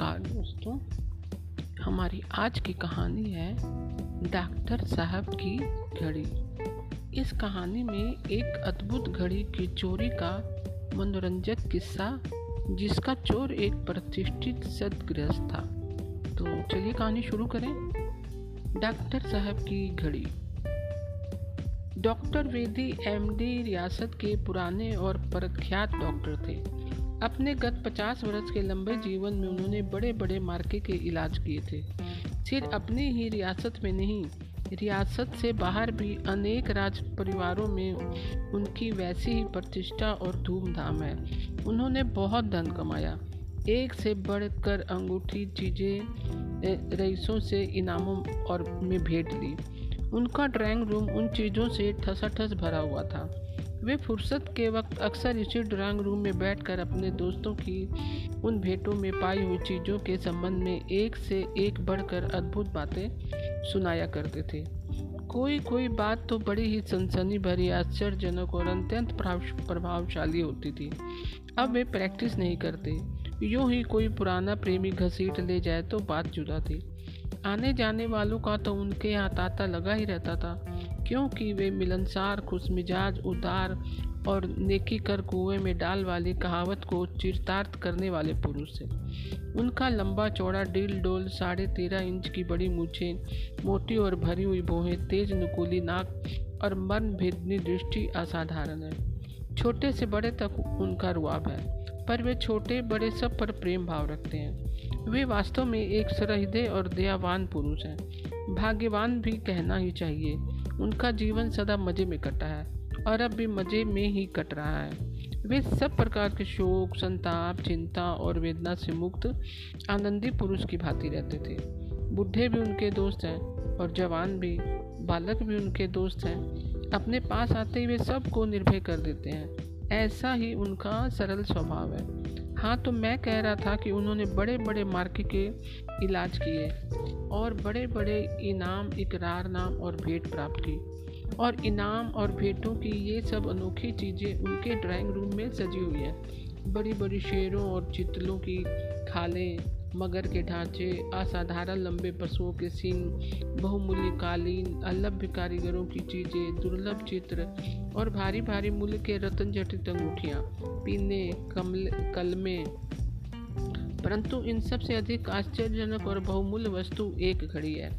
नमस्कार दोस्तों। हमारी आज की कहानी है डॉक्टर साहब की घड़ी। इस कहानी में एक अद्भुत घड़ी की चोरी का मनोरंजक किस्सा, जिसका चोर एक प्रतिष्ठित सदगृहस्थ था। तो चलिए कहानी शुरू करें। डॉक्टर साहब की घड़ी। डॉक्टर वेदी एमडी रियासत के पुराने और प्रख्यात डॉक्टर थे। अपने गत 50 वर्ष के लंबे जीवन में उन्होंने बड़े बड़े मार्के के इलाज किए थे। सिर्फ़ अपनी ही रियासत में नहीं, रियासत से बाहर भी अनेक राज परिवारों में उनकी वैसी ही प्रतिष्ठा और धूमधाम है। उन्होंने बहुत धन कमाया। एक से बढ़कर अंगूठी, चीज़ें रईसों से इनामों और में भेंट ली। उनका ड्राइंग रूम उन चीज़ों से ठसाठस भरा हुआ था। वे फुर्सत के वक्त अक्सर इसी ड्राइंग रूम में बैठकर अपने दोस्तों की उन भेंटों में पाई हुई चीज़ों के संबंध में एक से एक बढ़कर अद्भुत बातें सुनाया करते थे। कोई कोई बात तो बड़ी ही सनसनी भरी, आश्चर्यजनक और अत्यंत प्रभावशाली होती थी। अब वे प्रैक्टिस नहीं करते। यूँ ही कोई पुराना प्रेमी घसीट ले जाए तो बात जुदा थी। आने जाने वालों का तो उनके यहाँ तांता लगा ही रहता था। क्योंकि वे मिलनसार, खुशमिजाज, उदार और नेकी कर कुएँ में डाल वाली कहावत को चिरतार्थ करने वाले पुरुष थे उनका लंबा चौड़ा डील डोल साढ़े तेरह इंच की बड़ी मूछें, मोटी और भरी हुई बोहें, तेज नुकुली नाक और मन भेदनी दृष्टि असाधारण है। छोटे से बड़े तक उनका रुआब है, पर वे छोटे बड़े सब पर प्रेम भाव रखते हैं। वे वास्तव में एक सरहृदय और दयावान पुरुष हैं। भाग्यवान भी कहना ही चाहिए। उनका जीवन सदा मज़े में कटा है और अब भी मज़े में ही कट रहा है। वे सब प्रकार के शोक, संताप, चिंता और वेदना से मुक्त, आनंदी पुरुष की भांति रहते थे। बुढ़े भी उनके दोस्त हैं और जवान भी, बालक भी उनके दोस्त हैं। अपने पास आते ही वे सबको निर्भय कर देते हैं। ऐसा ही उनका सरल स्वभाव है। हाँ तो मैं कह रहा था कि उन्होंने बड़े बड़े मार्के के इलाज किए और बड़े बड़े इनाम, इकरार नाम और भेंट प्राप्त की। और इनाम और भेंटों की ये सब अनोखी चीज़ें उनके ड्राइंग रूम में सजी हुई हैं। बड़ी बड़ी शेरों और चितलों की खालें, मगर के ढांचे, असाधारण लंबे पशुओं के सीन, बहुमूल्य कालीन, अलभ्य कारीगरों की चीज़ें, दुर्लभ चित्र और भारी भारी मूल्य के रतन जटित अंगूठियाँ, पीने, कमल, कलमे परंतु इन सबसे अधिक आश्चर्यजनक और बहुमूल्य वस्तु एक घड़ी है।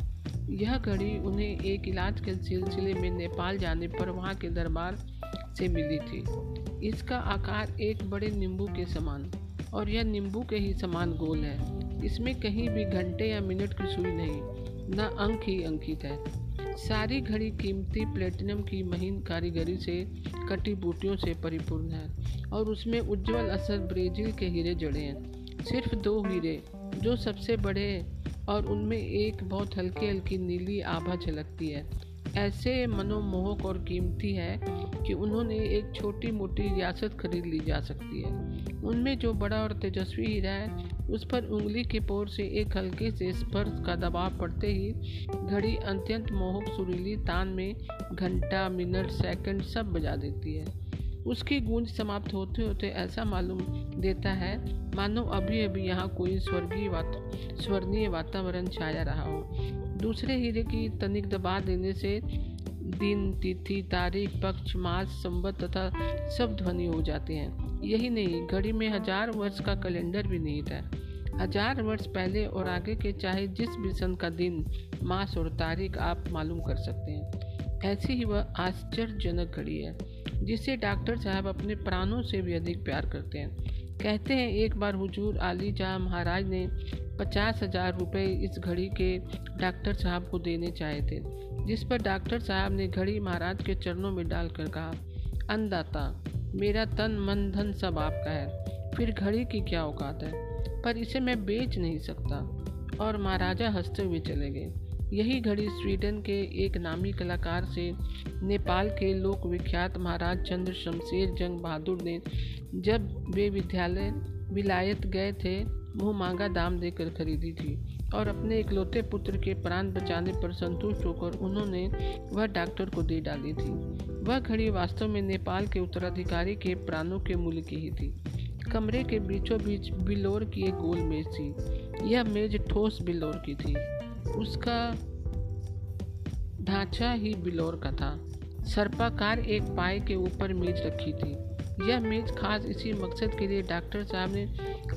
यह घड़ी उन्हें एक इलाज के सिलसिले में नेपाल जाने पर वहाँ के दरबार से मिली थी। इसका आकार एक बड़े नींबू के समान और यह नींबू के ही समान गोल है। इसमें कहीं भी घंटे या मिनट की सुई नहीं, न अंक ही अंकित है। सारी घड़ी कीमती प्लेटिनम की महीन कारीगरी से, कटी बूटियों से परिपूर्ण है और उसमें उज्जवल असर ब्रेजिल के हीरे जड़े हैं। सिर्फ़ दो हीरे, जो सबसे बड़े और उनमें एक बहुत हल्की हल्की नीली आभा झलकती है। ऐसे मनोमोहक और कीमती है कि उन्होंने एक छोटी मोटी रियासत खरीद ली जा सकती है। उनमें जो बड़ा और तेजस्वी हीरा है, उस पर उंगली के पोर से एक हल्के से स्पर्श का दबाव पड़ते ही घड़ी अत्यंत मोहक सुरीली तान में घंटा, मिनट, सेकंड सब बजा देती है। उसकी गूंज समाप्त होते होते ऐसा मालूम देता है, मानो अभी अभी यहाँ कोई स्वर्गीय वात, स्वर्णीय वातावरण छाया रहा हो। दूसरे हीरे की तनिक दबा देने से दिन, तिथि, तारीख, पक्ष, मास, संबत तथा सब ध्वनि हो जाते हैं। यही नहीं, घड़ी में हज़ार वर्ष का कैलेंडर भी नहीं था। हज़ार वर्ष पहले और आगे के चाहे जिस भी सन का दिन, मास और तारीख आप मालूम कर सकते हैं। ऐसी ही वह आश्चर्यजनक घड़ी है। जिसे डॉक्टर साहब अपने प्राणों से भी अधिक प्यार करते हैं। कहते हैं, एक बार हुजूर आली जहाँ महाराज ने पचास हज़ार रुपये इस घड़ी के डॉक्टर साहब को देने चाहे थे, जिस पर डॉक्टर साहब ने घड़ी महाराज के चरणों में डालकर कहा, अन्नदाता, मेरा तन, मन, धन सब आपका है। फिर घड़ी की क्या औकात है? पर इसे मैं बेच नहीं सकता। और महाराजा हँसते हुए चले गए। यही घड़ी स्वीडन के एक नामी कलाकार से नेपाल के लोक विख्यात महाराज चंद्र शमशेर जंग बहादुर ने जब वे विद्यालय विलायत गए थे, मुँह मांगा दाम देकर खरीदी थी और अपने इकलौते पुत्र के प्राण बचाने पर संतुष्ट होकर उन्होंने वह डॉक्टर को दे डाली थी। वह घड़ी वास्तव में नेपाल के उत्तराधिकारी के प्राणों के मूल्य की ही थी। कमरे के बीचों बीच बिलोर की एक गोल मेज थी। यह मेज ठोस बिलोर की थी। उसका ढांचा ही बिलोर का था। सर्पाकार एक पाए के ऊपर मेज रखी थी। यह मेज खास इसी मकसद के लिए डॉक्टर साहब ने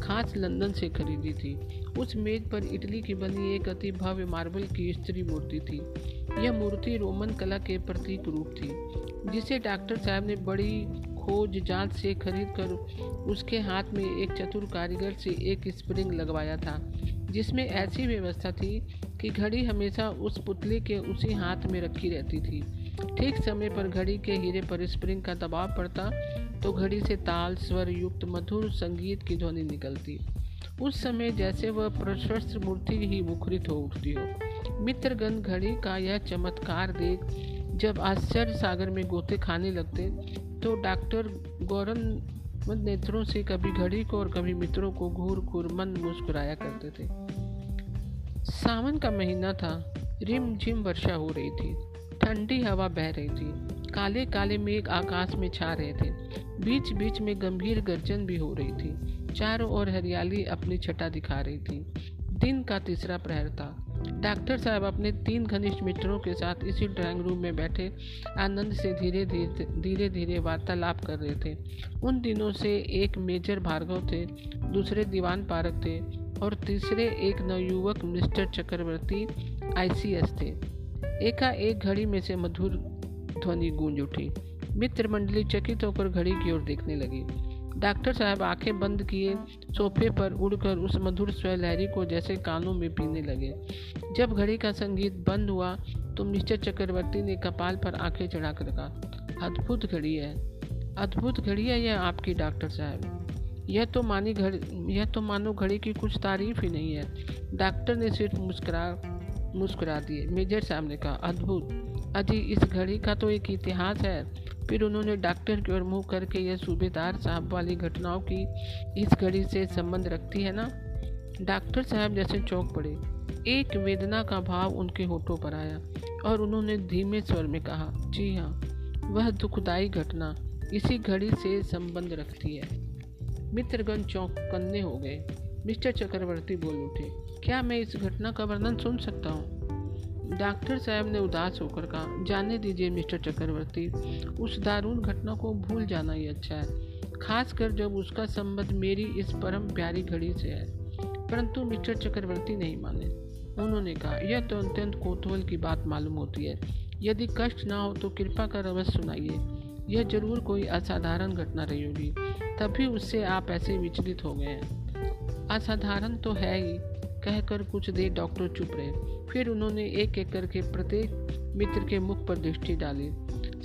खास लंदन से खरीदी थी। उस मेज पर इटली की बनी एक अति भव्य मार्बल की स्त्री मूर्ति थी। यह मूर्ति रोमन कला के प्रतीक रूप थी, जिसे डॉक्टर साहब ने बड़ी खोज जाँच से खरीद कर उसके हाथ में एक चतुर कारीगर से एक स्प्रिंग लगवाया था, जिसमें ऐसी व्यवस्था थी कि घड़ी हमेशा उस पुतले के उसी हाथ में रखी रहती थी। ठीक समय पर घड़ी के हीरे पर स्प्रिंग का दबाव पड़ता तो घड़ी से ताल, स्वर युक्त, मधुर संगीत की ध्वनि निकलती। उस समय जैसे वह प्रशस्त मूर्ति ही मुखरित हो उठती हो। मित्रगण घड़ी का यह चमत्कार देख, जब आश्चर्य सागर में गोते खाने लगते तो डॉक्टर गौरन नेत्रों से कभी घड़ी को और कभी मित्रों को घूर घूर मन मुस्कुराया करते थे। सावन का महीना था। रिम झिम वर्षा हो रही थी। ठंडी हवा बह रही थी। काले काले मेघ आकाश में छा रहे थे। बीच बीच में गंभीर गर्जन भी हो रही थी। चारों ओर हरियाली अपनी छटा दिखा रही थी। दिन का तीसरा प्रहर था। डॉक्टर साहब अपने तीन घनिष्ठ मित्रों के साथ इसी ड्राइंग रूम में बैठे आनंद से धीरे धीरे धीरे धीरे वार्तालाप कर रहे थे। उन दिनों से एक मेजर भार्गव थे, दूसरे दीवान पारक थे और तीसरे एक नवयुवक मिस्टर चक्रवर्ती आईसीएस थे। एका एक घड़ी में से मधुर ध्वनि गूंज उठी। मित्र मंडली चकित होकर घड़ी की ओर देखने लगी। डॉक्टर साहब आँखें बंद किए सोफे पर उड़कर उस मधुर स्वर लहरी को जैसे कानों में पीने लगे। जब घड़ी का संगीत बंद हुआ तो मिस्टर चक्रवर्ती ने कपाल पर आँखें चढ़ाकर कहा, अद्भुत घड़ी है। अद्भुत घड़ी है यह आपकी, डॉक्टर साहब। यह तो मानी घड़ी, यह तो मानो घड़ी की कुछ तारीफ़ ही नहीं है। डॉक्टर ने सिर्फ़ मुस्करा, मुस्कुरा दिए। मेजर साहब ने कहा, अद्भुत। अजी, इस घड़ी का तो एक इतिहास है। फिर उन्होंने डॉक्टर की ओर मुँह करके यह सूबेदार साहब वाली घटनाओं की इस घड़ी से संबंध रखती है ना? डॉक्टर साहब जैसे चौंक पड़े। एक वेदना का भाव उनके होठों पर आया और उन्होंने धीमे स्वर में कहा, जी हाँ वह दुखदाई घटना इसी घड़ी से संबंध रखती है। मित्रगण चौंकन्ने हो गए। मिस्टर चक्रवर्ती बोल उठे, क्या मैं इस घटना का वर्णन सुन सकता हूँ? डॉक्टर साहब ने उदास होकर कहा, जाने दीजिए मिस्टर चक्रवर्ती, उस दारुण घटना को भूल जाना ही अच्छा है, खासकर जब उसका संबंध मेरी इस परम प्यारी घड़ी से है। परंतु मिस्टर चक्रवर्ती नहीं माने। उन्होंने कहा, यह तो अत्यंत कोतूहल की बात मालूम होती है। यदि कष्ट ना हो तो कृपा कर अवश्य सुनाइए। यह ज़रूर कोई असाधारण घटना रही होगी। तभी उससे आप ऐसे विचलित हो गए हैं। असाधारण तो है ही, कहकर कुछ देर डॉक्टर चुप रहे। फिर उन्होंने एक एक करके प्रत्येक मित्र के मुख पर दृष्टि डाली।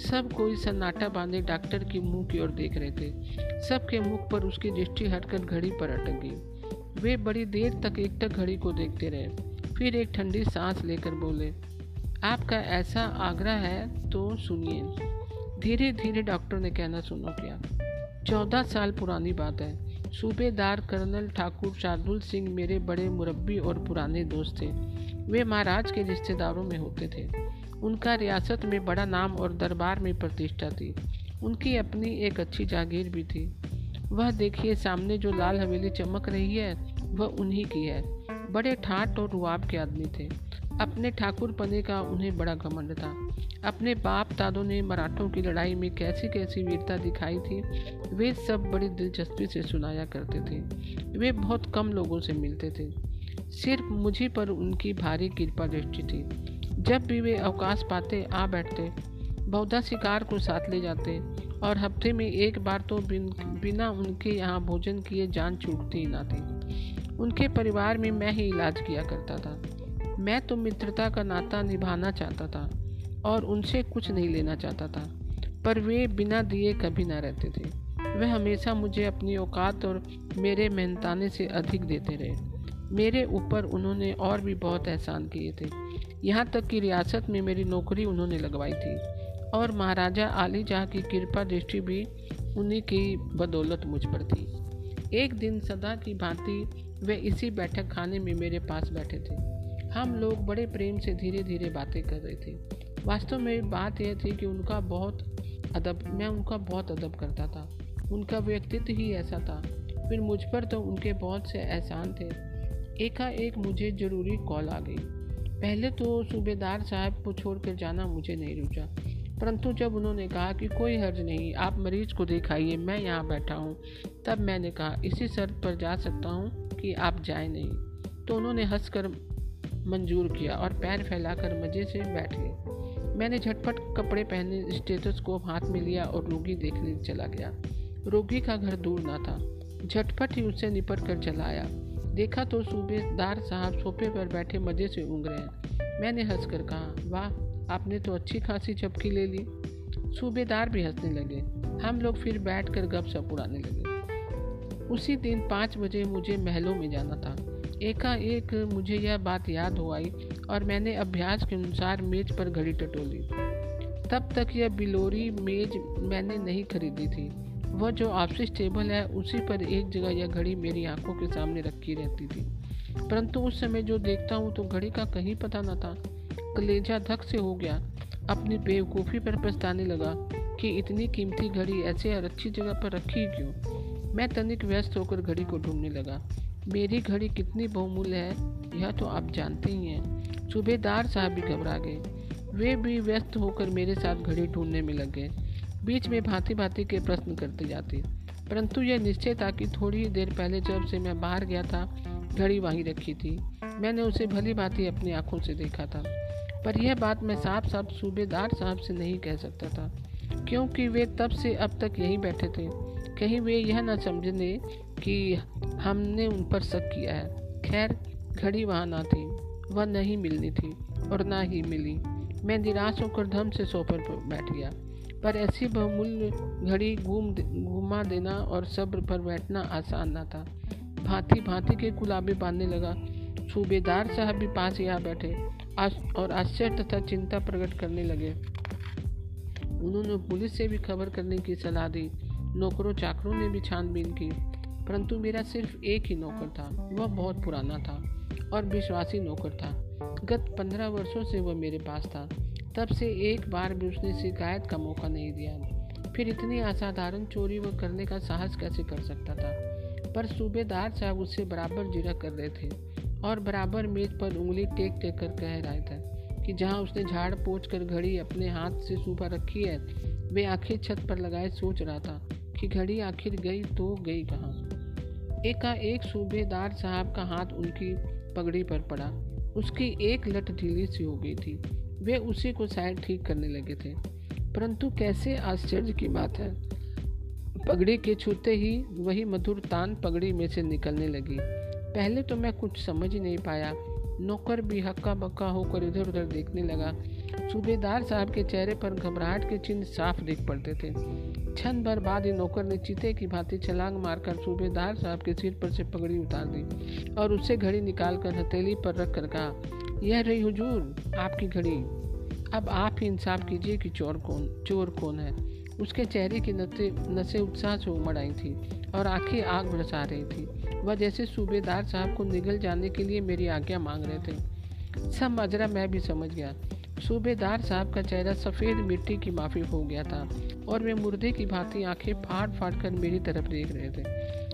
सब कोई सन्नाटा बांधे डॉक्टर के मुँह की ओर देख रहे थे। सबके मुख पर उसकी दृष्टि हटकर घड़ी पर अटक गई। वे बड़ी देर तक एक तक घड़ी को देखते रहे। फिर एक ठंडी सांस लेकर बोले, आपका ऐसा आग्रह है तो सुनिए। धीरे धीरे डॉक्टर ने कहना सुनो क्या चौदह साल पुरानी बात है। सूबेदार कर्नल ठाकुर शार्दुल सिंह मेरे बड़े मुरब्बी और पुराने दोस्त थे। वे महाराज के रिश्तेदारों में होते थे। उनका रियासत में बड़ा नाम और दरबार में प्रतिष्ठा थी। उनकी अपनी एक अच्छी जागीर भी थी। वह देखिए, सामने जो लाल हवेली चमक रही है, वह उन्हीं की है। बड़े ठाट और रुआब के आदमी थे। अपने ठाकुर पने का उन्हें बड़ा घमंड था। अपने बाप दादों ने मराठों की लड़ाई में कैसी कैसी वीरता दिखाई थी वे सब बड़ी दिलचस्पी से सुनाया करते थे। वे बहुत कम लोगों से मिलते थे। सिर्फ़ मुझी पर उनकी भारी कृपा दृष्टि थी। जब भी वे अवकाश पाते आ बैठते। बहुधा शिकार को साथ ले जाते और हफ़्ते में एक बार तो बिन, बिना उनके यहाँ भोजन किए जान छूटती ही ना थी। उनके परिवार में मैं ही इलाज किया करता था। मैं तो मित्रता का नाता निभाना चाहता था और उनसे कुछ नहीं लेना चाहता था, पर वे बिना दिए कभी ना रहते थे। वह हमेशा मुझे अपनी औकात और मेरे मेहनताने से अधिक देते रहे। मेरे ऊपर उन्होंने और भी बहुत एहसान किए थे। यहाँ तक कि रियासत में मेरी नौकरी उन्होंने लगवाई थी और महाराजा आली जहाँ की कृपा दृष्टि भी उन्हीं की बदौलत मुझ पर थी। एक दिन सदा की भांति वे इसी बैठक खाने में मेरे पास बैठे थे। हम लोग बड़े प्रेम से धीरे धीरे बातें कर रहे थे। वास्तव में बात यह थी कि उनका बहुत अदब, मैं उनका बहुत अदब करता था। उनका व्यक्तित्व ही ऐसा था। फिर मुझ पर तो उनके बहुत से एहसान थे। एकाएक मुझे ज़रूरी कॉल आ गई। पहले तो सूबेदार साहब को छोड़कर जाना मुझे नहीं रुचा। परंतु जब उन्होंने कहा कि कोई हर्ज नहीं, आप मरीज़ को दिखाइए, मैं यहाँ बैठा हूँ, तब मैंने कहा, इसी शर्त पर जा सकता हूँ कि आप जाए नहीं। तो उन्होंने हंसकर मंजूर किया और पैर फैलाकर मज़े से बैठ गए। मैंने झटपट कपड़े पहने स्टेथोस्कोप हाथ में लिया और रोगी देखने चला गया। रोगी का घर दूर ना था। झटपट ही उससे निपट कर चला आया। देखा तो सूबेदार साहब सोफे पर बैठे मज़े से ऊँग रहे हैं। मैंने हंसकर कहा, वाह, आपने तो अच्छी खासी चपकी ले ली। सूबेदार भी हंसने लगे। हम लोग फिर बैठ कर गप सप उड़ाने लगे। उसी दिन पाँच बजे मुझे महलों में जाना था। एकाएक मुझे यह बात याद हो आई और मैंने अभ्यास के अनुसार मेज पर घड़ी टटोली। तब तक यह बिलोरी मेज मैंने नहीं खरीदी थी। वह जो ऑफ़िस टेबल है, उसी पर एक जगह यह घड़ी मेरी आँखों के सामने रखी रहती थी। परंतु उस समय जो देखता हूँ तो घड़ी का कहीं पता न था। कलेजा धक से हो गया। अपनी बेवकूफ़ी पर पछताने लगा कि इतनी कीमती घड़ी ऐसे और अच्छी जगह पर रखी क्यों? मैं तनिक व्यस्त होकर घड़ी को ढूँढने लगा। मेरी घड़ी कितनी बहुमूल्य है, यह तो आप जानते ही हैं। सूबेदार साहब भी घबरा गए। वे भी व्यस्त होकर मेरे साथ घड़ी ढूँढने में लग गए। बीच में भांति भांति के प्रश्न करते जाते। परंतु यह निश्चय था कि थोड़ी ही देर पहले जब से मैं बाहर गया था, घड़ी वहीं रखी थी। मैंने उसे भली भांति अपनी आँखों से देखा था। पर यह बात मैं साफ़ साफ़ सूबेदार साहब से नहीं कह सकता था, क्योंकि वे तब से अब तक यहीं बैठे थे। कहीं वे यह न समझने कि हमने उन पर शक किया है। खैर, घड़ी वहाँ ना थी। वह नहीं मिलनी थी और ना ही मिली। मैं निराश होकर धम से सोफर पर बैठ गया। पर ऐसी बहुमूल्य घड़ी घूम घुमा देना और सब्र पर बैठना आसान न था। भांति भांति के गुलाबे बांधने लगा। सूबेदार साहब भी पास यहाँ बैठे और आश्चर्य तथा चिंता प्रकट करने लगे। उन्होंने पुलिस से भी खबर करने की सलाह दी। नौकरों चाकरों ने भी छानबीन की। परंतु मेरा सिर्फ़ एक ही नौकर था। वह बहुत पुराना था और विश्वासी नौकर था। गत पंद्रह वर्षों से वह मेरे पास था। तब से एक बार भी उसने शिकायत का मौका नहीं दिया। फिर इतनी असाधारण चोरी वह करने का साहस कैसे कर सकता था? पर सूबेदार साहब उससे बराबर जिरा कर रहे थे और बराबर मेज पर उंगली टेक टेक कर कह रहा था कि जहाँ उसने झाड़ पोछ कर घड़ी अपने हाथ से सुबह रखी है, वे आँखें छत पर लगाए सोच रहा था कि घड़ी आखिर गई तो गई कहाँ? एकाएक सूबेदार साहब का हाथ उनकी पगड़ी पर पड़ा। उसकी एक लट ढीली सी हो गई थी। वे उसी को शायद ठीक करने लगे थे। परंतु कैसे आश्चर्य की बात है। पगड़ी के छूते ही वही मधुर तान पगड़ी में से निकलने लगी। पहले तो मैं कुछ समझ ही नहीं पाया नौकर भी हक्का बक्का होकर इधर उधर देखने लगा। सूबेदार साहब के चेहरे पर घबराहट के चिन्ह साफ़ दिख पड़ते थे। क्षण भर बाद ही नौकर ने चीते की भांति छलांग मारकर सूबेदार साहब के सिर पर से पगड़ी उतार दी और उससे घड़ी निकालकर हथेली पर रख कर कहा, यह रही हुजूर, आपकी घड़ी। अब आप ही इंसाफ कीजिए कि चोर कौन चोर कौन है। उसके चेहरे की नशे नशे उत्साह से उमड़ आई थी और आँखें आग बरसा रही थी। वह जैसे सूबेदार साहब को निगल जाने के लिए मेरी आज्ञा मांग रहे थे। सब मजरा मैं भी समझ गया। सूबेदार साहब का चेहरा सफ़ेद मिट्टी की माफ़ी हो गया था और वे मुर्दे की भांति आँखें फाड़ फाड़ कर मेरी तरफ़ देख रहे थे।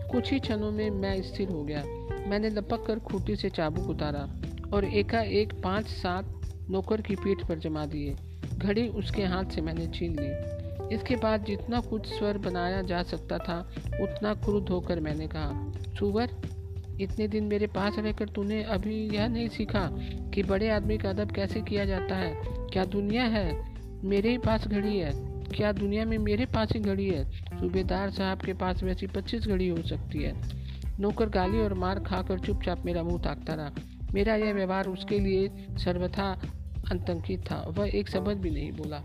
कुछ ही क्षणों में मैं स्थिर हो गया। मैंने लपक कर खूटी से चाबुक उतारा और एकाएक पाँच सात नौकर की पीठ पर जमा दिए। घड़ी उसके हाथ से मैंने छीन ली। इसके बाद जितना कुछ स्वर बनाया जा सकता था, उतना क्रुद्ध होकर मैंने कहा सुवर इतने दिन मेरे पास रहकर तूने अभी यह नहीं सीखा कि बड़े आदमी का अदब कैसे किया जाता है? क्या दुनिया है मेरे ही पास घड़ी है? क्या दुनिया में मेरे पास ही घड़ी है? सूबेदार साहब के पास वैसी पच्चीस घड़ी हो सकती है। नौकर गाली और मार खाकर चुपचाप मेरा मुँह ताकता रहा। मेरा यह व्यवहार उसके लिए सर्वथा आतंकित था। वह एक शब्द भी नहीं बोला।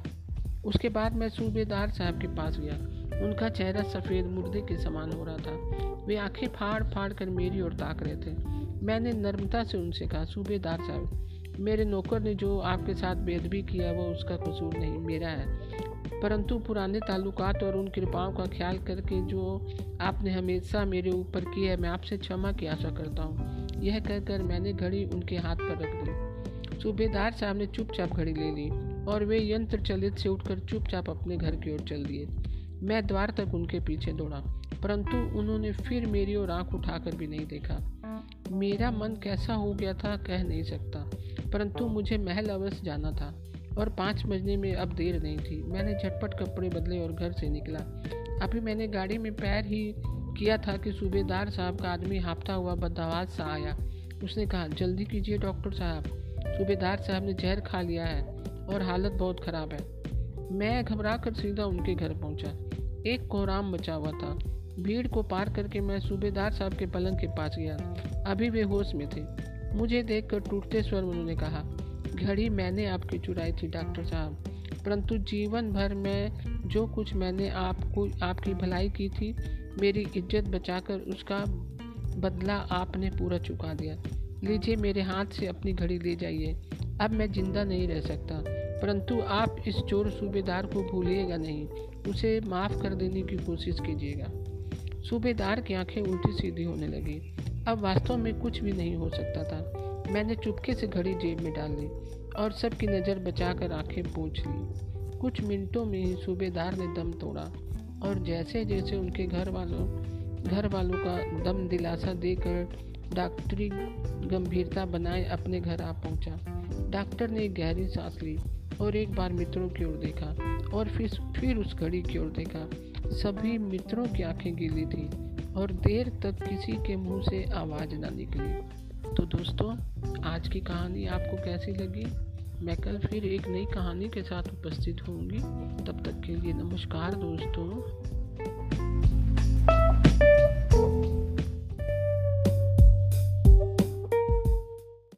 उसके बाद मैं सूबेदार साहब के पास गया। उनका चेहरा सफ़ेद मुर्दे के समान हो रहा था। वे आँखें फाड़ फाड़ कर मेरी ओर ताक रहे थे। मैंने नर्मता से उनसे कहा, सूबेदार साहब, मेरे नौकर ने जो आपके साथ बेदबी किया वो उसका कसूर नहीं, मेरा है। परंतु पुराने ताल्लुकात और उन कृपाओं का ख्याल करके जो आपने हमेशा मेरे ऊपर की है, मैं आपसे क्षमा की आशा करता हूँ। यह कहकर मैंने घड़ी उनके हाथ पर रख दी। सूबेदार साहब ने चुपचाप घड़ी ले ली। और वे यंत्र चलित से उठकर चुपचाप अपने घर की ओर चल दिए। मैं द्वार तक उनके पीछे दौड़ा, परंतु उन्होंने फिर मेरी ओर आँख उठाकर भी नहीं देखा। मेरा मन कैसा हो गया था कह नहीं सकता, परंतु मुझे महल अवश्य जाना था और पाँच बजने में अब देर नहीं थी। मैंने झटपट कपड़े बदले और घर से निकला। अभी मैंने गाड़ी में पैर ही किया था कि सूबेदार साहब का आदमी हाँपता हुआ बदवाज सा आया। उसने कहा, जल्दी कीजिए डॉक्टर साहब। सूबेदार साहब ने जहर खा लिया है। और हालत बहुत ख़राब है। मैं घबरा कर सीधा उनके घर पहुँचा। एक कोहराम बचा हुआ था। भीड़ को पार करके मैं सूबेदार साहब के पलंग के पास गया। अभी वे होश में थे। मुझे देखकर टूटते स्वर उन्होंने कहा, घड़ी मैंने आपकी चुराई थी, डॉक्टर साहब। परंतु जीवन भर में जो कुछ मैंने आपको, आपकी भलाई की थी, मेरी इज़्ज़त बचाकर उसका बदला आपने पूरा चुका दिया। लीजिए मेरे हाथ से अपनी घड़ी ले जाइए। अब मैं ज़िंदा नहीं रह सकता, परंतु आप इस चोर सूबेदार को भूलिएगा नहीं, उसे माफ़ कर देने की कोशिश कीजिएगा। सूबेदार की आँखें उल्टी सीधी होने लगी। अब वास्तव में कुछ भी नहीं हो सकता था। मैंने चुपके से घड़ी जेब में डाल ली और सबकी नज़र बचाकर आँखें पूछ ली। कुछ मिनटों में ही सूबेदार ने दम तोड़ा और जैसे जैसे उनके घर वालों घर वालों का दम दिलासा देकर डॉक्टरी गंभीरता बनाए अपने घर आ पहुँचा। डॉक्टर ने गहरी सांस ली और एक बार मित्रों की ओर देखा और फिर फिर उस घड़ी की ओर देखा। सभी मित्रों की आँखें गीली थी और देर तक किसी के मुँह से आवाज़ ना निकली। तो दोस्तों, आज की कहानी आपको कैसी लगी? मैं कल फिर एक नई कहानी के साथ उपस्थित होंगी। तब तक के लिए नमस्कार दोस्तों।